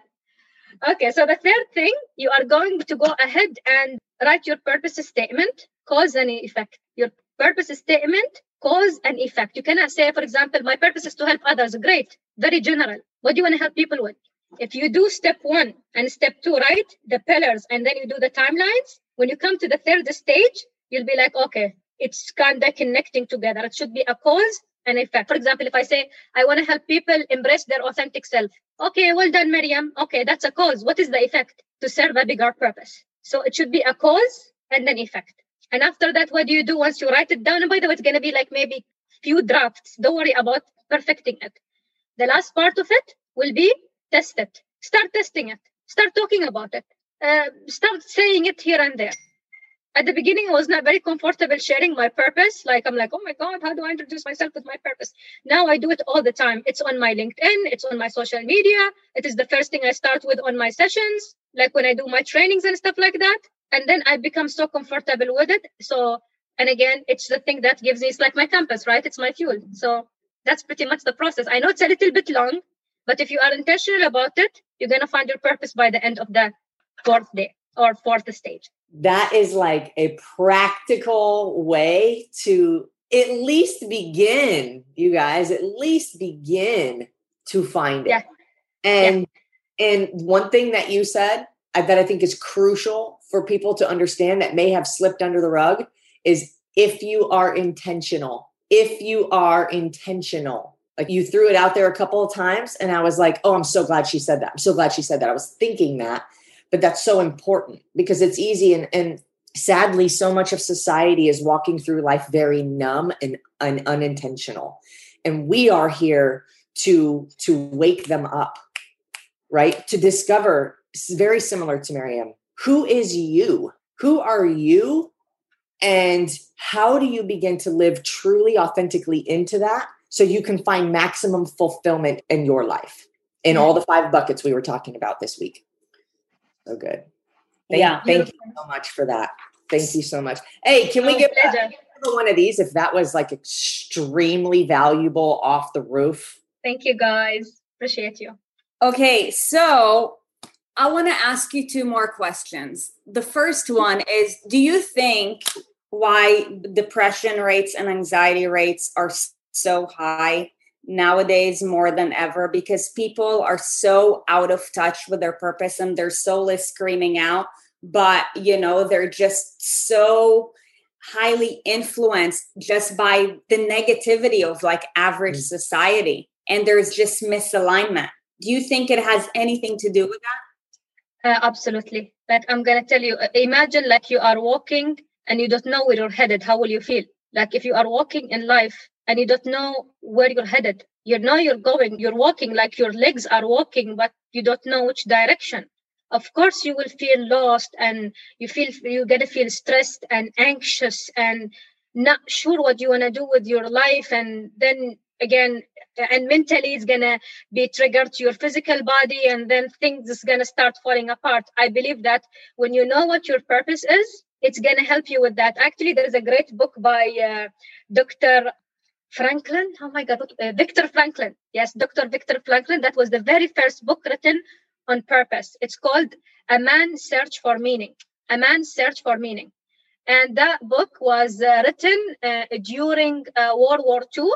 Okay, so the third thing, you are going to go ahead and write your purpose statement, cause and effect. Your purpose statement, cause and effect. You cannot say, for example, my purpose is to help others. Great, very general. What do you want to help people with? If you do step one and step two, right? The pillars, and then you do the timelines. When you come to the third stage, you'll be like, okay, it's kind of connecting together. It should be a cause and effect. For example, if I say, I want to help people embrace their authentic self. Okay, well done, Miriam. Okay, that's a cause. What is the effect? To serve a bigger purpose. So it should be a cause and an effect. And after that, what do you do once you write it down? And by the way, it's going to be like maybe few drafts. Don't worry about perfecting it. The last part of it will be test it. Start testing it. Start talking about it. Uh, start saying it here and there at the beginning i was not very comfortable sharing my purpose. Like i'm like oh my god how do i introduce myself with my purpose? Now i do it all the time. It's on my linkedin. It's on my social media. It is the first thing i start with on my sessions like when i do my trainings and stuff like that. And then i become so comfortable with it. So and again it's the thing that gives me it's like my compass right? It's my fuel. So that's pretty much the process. I know it's a little bit long but if you are intentional about it you're to find your purpose by the end of the fourth day or fourth stage that is like a practical way to at least begin, you guys, at least begin to find it. Yeah. And yeah. and one thing that you said that I think is crucial for people to understand that may have slipped under the rug is if you are intentional. If you are intentional. Like you threw it out there a couple of times and I was like, "Oh, I'm so glad she said that. I'm so glad she said that." I was thinking that but that's so important because it's easy and, and sadly so much of society is walking through life very numb and, and unintentional. And we are here to to wake them up right? To discover very similar to miriam. Who is you? Who are you? And how do you begin to live truly authentically into that so you can find maximum fulfillment in your life? In all the five buckets we were talking about this week so good. Thank, yeah. Thank you so much for that. Thank you so much. Hey, can we oh, get back, one of these if that was like extremely valuable off the roof. Thank you, guys. Appreciate you. Okay, so I want to ask you two more questions. The first one is Do you think why depression rates and anxiety rates are so high nowadays more than ever? Because people are so out of touch with their purpose and their soul is screaming out, but you know, they're just so highly influenced just by the negativity of like average mm. society and there's just misalignment do you think it has anything to do with that uh, absolutely. Like I'm gonna tell you, uh, imagine like you are walking and you don't know where you're headed. How will you feel? Like if you are walking in life and you don't know where you're headed, you know you're going, you're walking like your legs are walking, but you don't know which direction. Of course, you will feel lost and you feel you're gonna feel stressed and anxious and not sure what you wanna do with your life. And then again, and mentally it's gonna be triggered to your physical body and then things is gonna start falling apart i believe that when you know what your purpose is it's gonna help you with that actually there's a great book by uh, dr franklin oh my god uh, viktor frankl yes dr Victor Franklin. that was the very first book written on purpose it's called a man's search for meaning a man's search for meaning and that book was uh, written uh, during uh, world war ii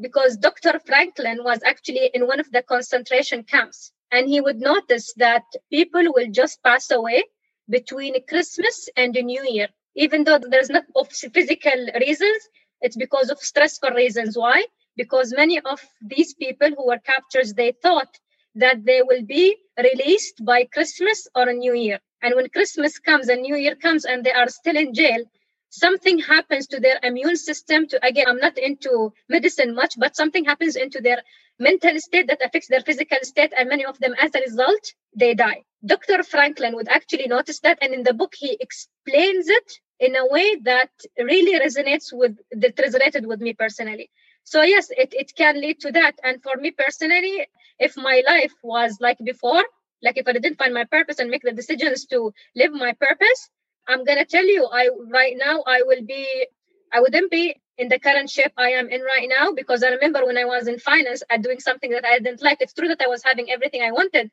because Dr. Franklin was actually in one of the concentration camps. And he would notice that people will just pass away between Christmas and the New Year, even though there's not of physical reasons, it's because of stressful reasons. Why? Because many of these people who were captured, they thought that they will be released by Christmas or New Year. And when Christmas comes and New Year comes and they are still in jail, something happens to their immune system to again i'm not into medicine much but something happens into their mental state that affects their physical state and many of them as a result they die dr franklin would actually notice that and in the book he explains it in a way that really resonates with that resonated with me personally so yes it, it can lead to that and for me personally if my life was like before like if i didn't find my purpose and make the decisions to live my purpose I'm gonna tell you, I right now I will be, I wouldn't be in the current shape I am in right now because I remember when I was in finance at doing something that I didn't like. It's true that I was having everything I wanted,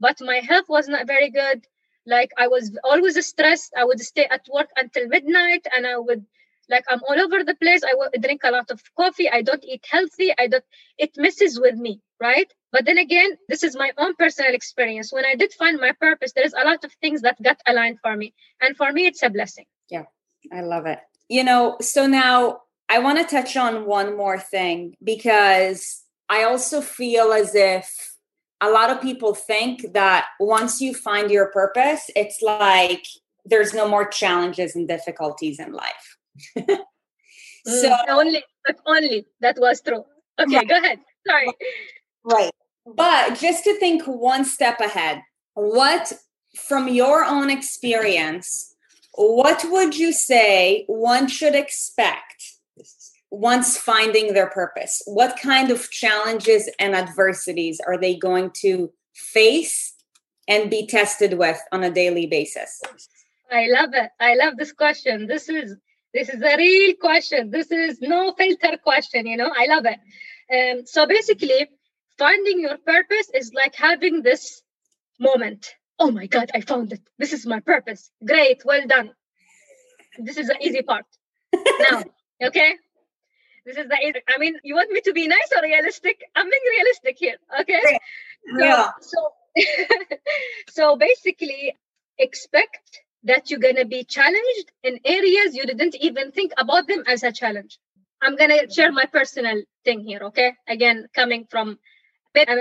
but my health was not very good. Like I was always stressed. I would stay at work until midnight, and I would like I'm all over the place. I drink a lot of coffee. I don't eat healthy. I don't. It messes with me, right? But then again, this is my own personal experience. When I did find my purpose, there's a lot of things that got aligned for me. And for me, it's a blessing. Yeah, I love it. You know, so now I want to touch on one more thing because I also feel as if a lot of people think that once you find your purpose, it's like there's no more challenges and difficulties in life. so mm, only, but only that was true. Okay, go ahead. Sorry. Right. But just to think one step ahead, what from your own experience, what would you say one should expect once finding their purpose? What kind of challenges and adversities are they going to face and be tested with on a daily basis? I love it. I love this question. This is this is a real question. This is no filter question, you know. I love it. Um, so basically, finding your purpose is like having this moment. Oh my God, I found it. This is my purpose. Great, well done. This is the easy part. now, okay? This is the. I mean, you want me to be nice or realistic? I'm being realistic here, okay? Yeah. So, so, so basically, expect that you're to be challenged in areas you didn't even think about them as a challenge. I'm to share my personal thing here, okay? Again, coming from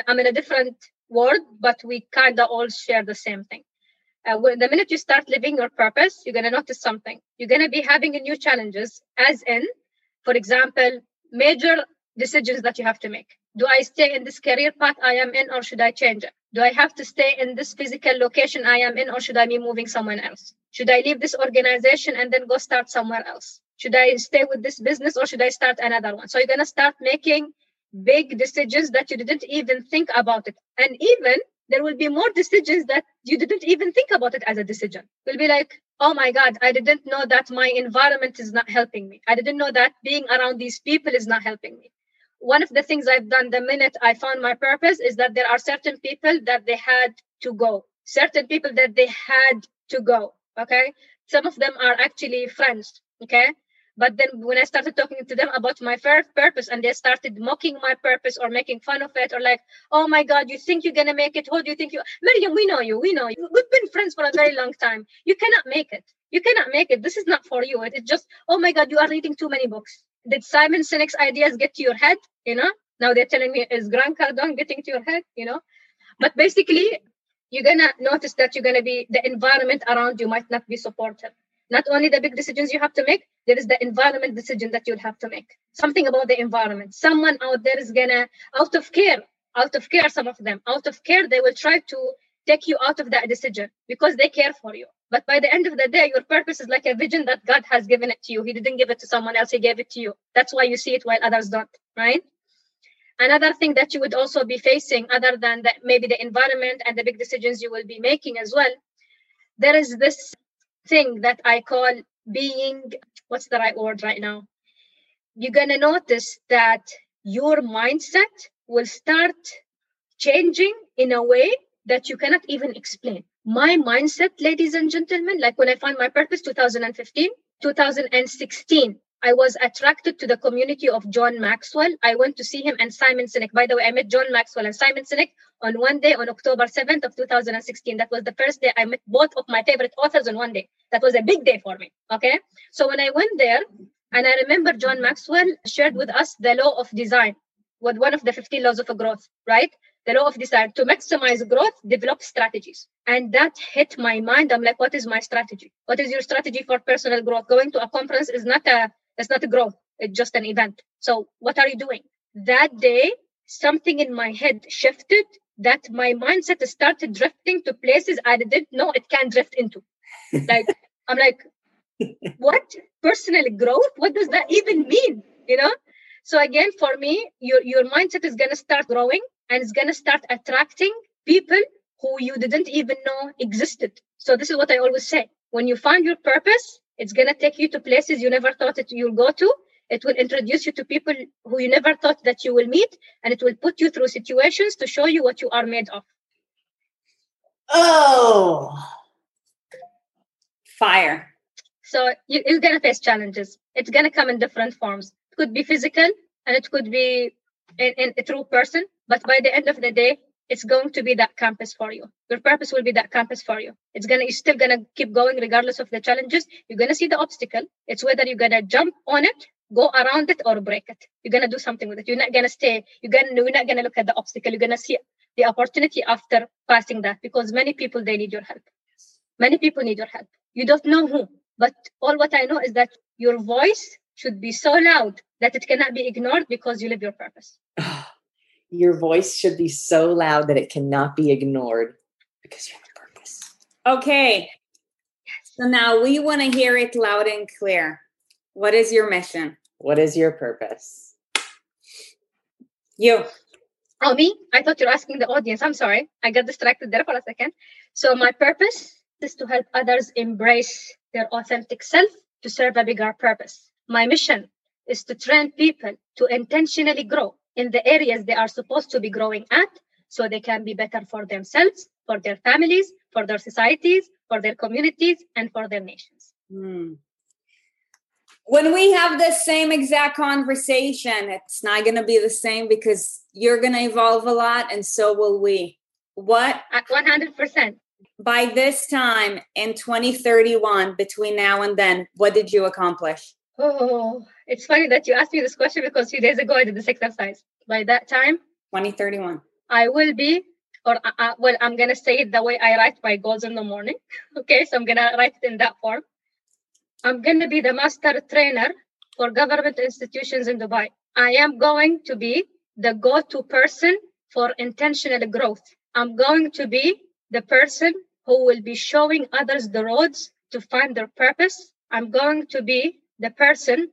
I'm in a different world, but we kind of all share the same thing. Uh, when, the minute you start living your purpose, you're going to notice something. You're going to be having new challenges, as in, for example, major decisions that you have to make. Do I stay in this career path I am in, or should I change it? Do I have to stay in this physical location I am in, or should I be moving somewhere else? Should I leave this organization and then go start somewhere else? Should I stay with this business or should I start another one? So you're going to start making big decisions that you didn't even think about it. And even there will be more decisions that you didn't even think about it as a decision. You'll be like, oh my God, I didn't know that my environment is not helping me. I didn't know that being around these people is not helping me. One of the things I've done the minute I found my purpose is that there are certain people that they had to go, certain people that they had to go. Okay. Some of them are actually friends. Okay. But then when I started talking to them about my first purpose and they started mocking my purpose or making fun of it or like, oh my God, you think you're to make it? Who do you think you, Miriam, we know you. We know you. We've been friends for a very long time. You cannot make it. You cannot make it. This is not for you. It's just, oh my God, you are reading too many books. Did Simon Sinek's ideas get to your head? You know, now they're telling me, is Grant Cardone getting to your head? You know, but basically, you're to notice that you're to be, the environment around you might not be supportive not only the big decisions you have to make there is the environment decision that you'll have to make. Something about the environment. Someone out there is gonna out of care out of care some of them. Out of care they will try to take you out of that decision because they care for you. But by the end of the day your purpose is like a vision that god has given it to you. He didn't give it to someone else. He gave it to you. That's why you see it while others don't right? Another thing that you would also be facing other than that maybe the environment and the big decisions you will be making as well there is this thing that I call being what's the right word right now? You're gonna notice that your mindset will start changing in a way that you cannot even explain. My mindset, ladies and gentlemen, like when I found my purpose 2015, 2016, I was attracted to the community of John Maxwell. I went to see him and Simon Sinek. By the way, I met John Maxwell and Simon Sinek on one day on October 7th of 2016. That was the first day I met both of my favorite authors on one day. That was a big day for me. Okay. So when I went there, and I remember John Maxwell shared with us the law of design, with one of the 15 laws of growth, right? The law of design to maximize growth, develop strategies. And that hit my mind. I'm like, what is my strategy? What is your strategy for personal growth? Going to a conference is not a it's not a growth. It's just an event. So what are you doing? That day, something in my head shifted that my mindset started drifting to places I didn't know it can drift into. Like, I'm like, what? Personal growth? What does that even mean? You know? So again, for me, your, your mindset is going to start growing and it's going to start attracting people who you didn't even know existed. So this is what I always say. When you find your purpose, it's going to take you to places you never thought that you'll go to. It will introduce you to people who you never thought that you will meet, and it will put you through situations to show you what you are made of. Oh, fire. So you, you're going to face challenges. It's going to come in different forms. It could be physical, and it could be in, in a true person. But by the end of the day, it's going to be that campus for you. Your purpose will be that campus for you. It's gonna, you're still gonna keep going regardless of the challenges. You're gonna see the obstacle. It's whether you're gonna jump on it, go around it, or break it. You're gonna do something with it. You're not gonna stay. You're gonna, you're not gonna look at the obstacle. You're gonna see the opportunity after passing that because many people they need your help. Many people need your help. You don't know who, but all what I know is that your voice should be so loud that it cannot be ignored because you live your purpose. Your voice should be so loud that it cannot be ignored because you have a purpose. Okay. So now we want to hear it loud and clear. What is your mission? What is your purpose? You. Oh, me? I thought you were asking the audience. I'm sorry. I got distracted there for a second. So, my purpose is to help others embrace their authentic self to serve a bigger purpose. My mission is to train people to intentionally grow in the areas they are supposed to be growing at so they can be better for themselves, for their families, for their societies, for their communities, and for their nations. Hmm. When we have the same exact conversation, it's not going to be the same because you're going to evolve a lot and so will we. What? At 100%. By this time in 2031, between now and then, what did you accomplish? Oh, it's funny that you asked me this question because a few days ago I did this exercise. By that time, 2031, I will be, or uh, uh, well, I'm gonna say it the way I write my goals in the morning. okay, so I'm gonna write it in that form. I'm gonna be the master trainer for government institutions in Dubai. I am going to be the go-to person for intentional growth. I'm going to be the person who will be showing others the roads to find their purpose. I'm going to be the person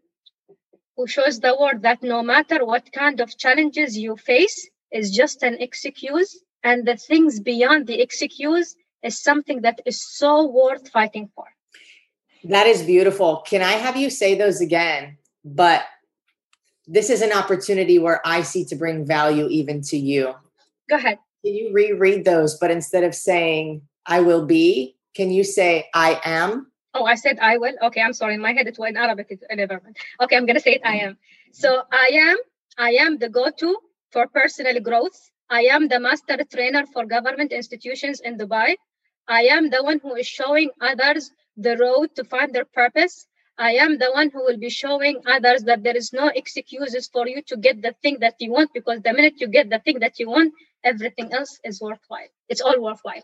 who shows the world that no matter what kind of challenges you face is just an excuse and the things beyond the excuse is something that is so worth fighting for. That is beautiful. Can I have you say those again? But this is an opportunity where I see to bring value even to you. Go ahead. Can you reread those? But instead of saying, I will be, can you say, I am? Oh, I said I will. Okay, I'm sorry. In my head, it was in Arabic. It's eh, Okay, I'm to say it I am. So I am, I am the go to for personal growth. I am the master trainer for government institutions in Dubai. I am the one who is showing others the road to find their purpose. I am the one who will be showing others that there is no excuses for you to get the thing that you want because the minute you get the thing that you want, everything else is worthwhile. It's all worthwhile.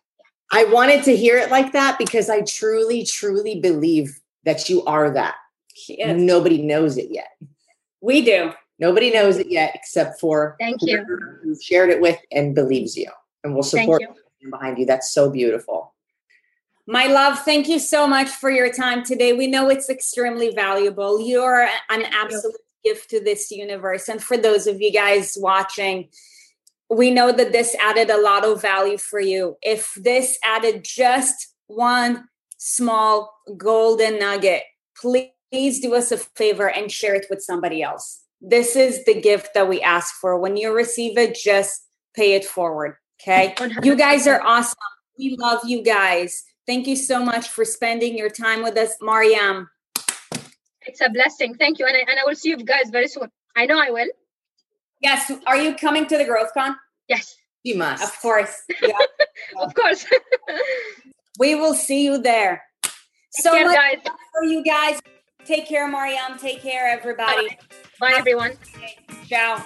I wanted to hear it like that because I truly, truly believe that you are that. Nobody knows it yet. We do. Nobody knows it yet except for thank you who shared it with and believes you and will support you behind you. That's so beautiful. My love, thank you so much for your time today. We know it's extremely valuable. You're an absolute gift to this universe. And for those of you guys watching, we know that this added a lot of value for you. If this added just one small golden nugget, please do us a favor and share it with somebody else. This is the gift that we ask for. When you receive it, just pay it forward. Okay. 100%. You guys are awesome. We love you guys. Thank you so much for spending your time with us, Mariam. It's a blessing. Thank you. And I, and I will see you guys very soon. I know I will. Yes. Are you coming to the GrowthCon? Yes. You must. Of course. Yeah. of course. we will see you there. Take so care, much guys. for you guys. Take care, Mariam. Take care, everybody. Bye, Bye everyone. Ciao.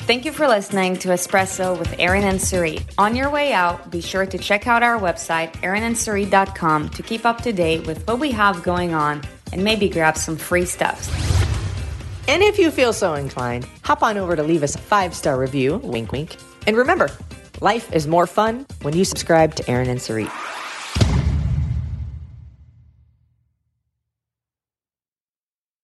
Thank you for listening to Espresso with Erin and Sarit. On your way out, be sure to check out our website, erinandsarit.com, to keep up to date with what we have going on and maybe grab some free stuff. And if you feel so inclined, hop on over to leave us a five star review, wink, wink. And remember, life is more fun when you subscribe to Erin and Sarit.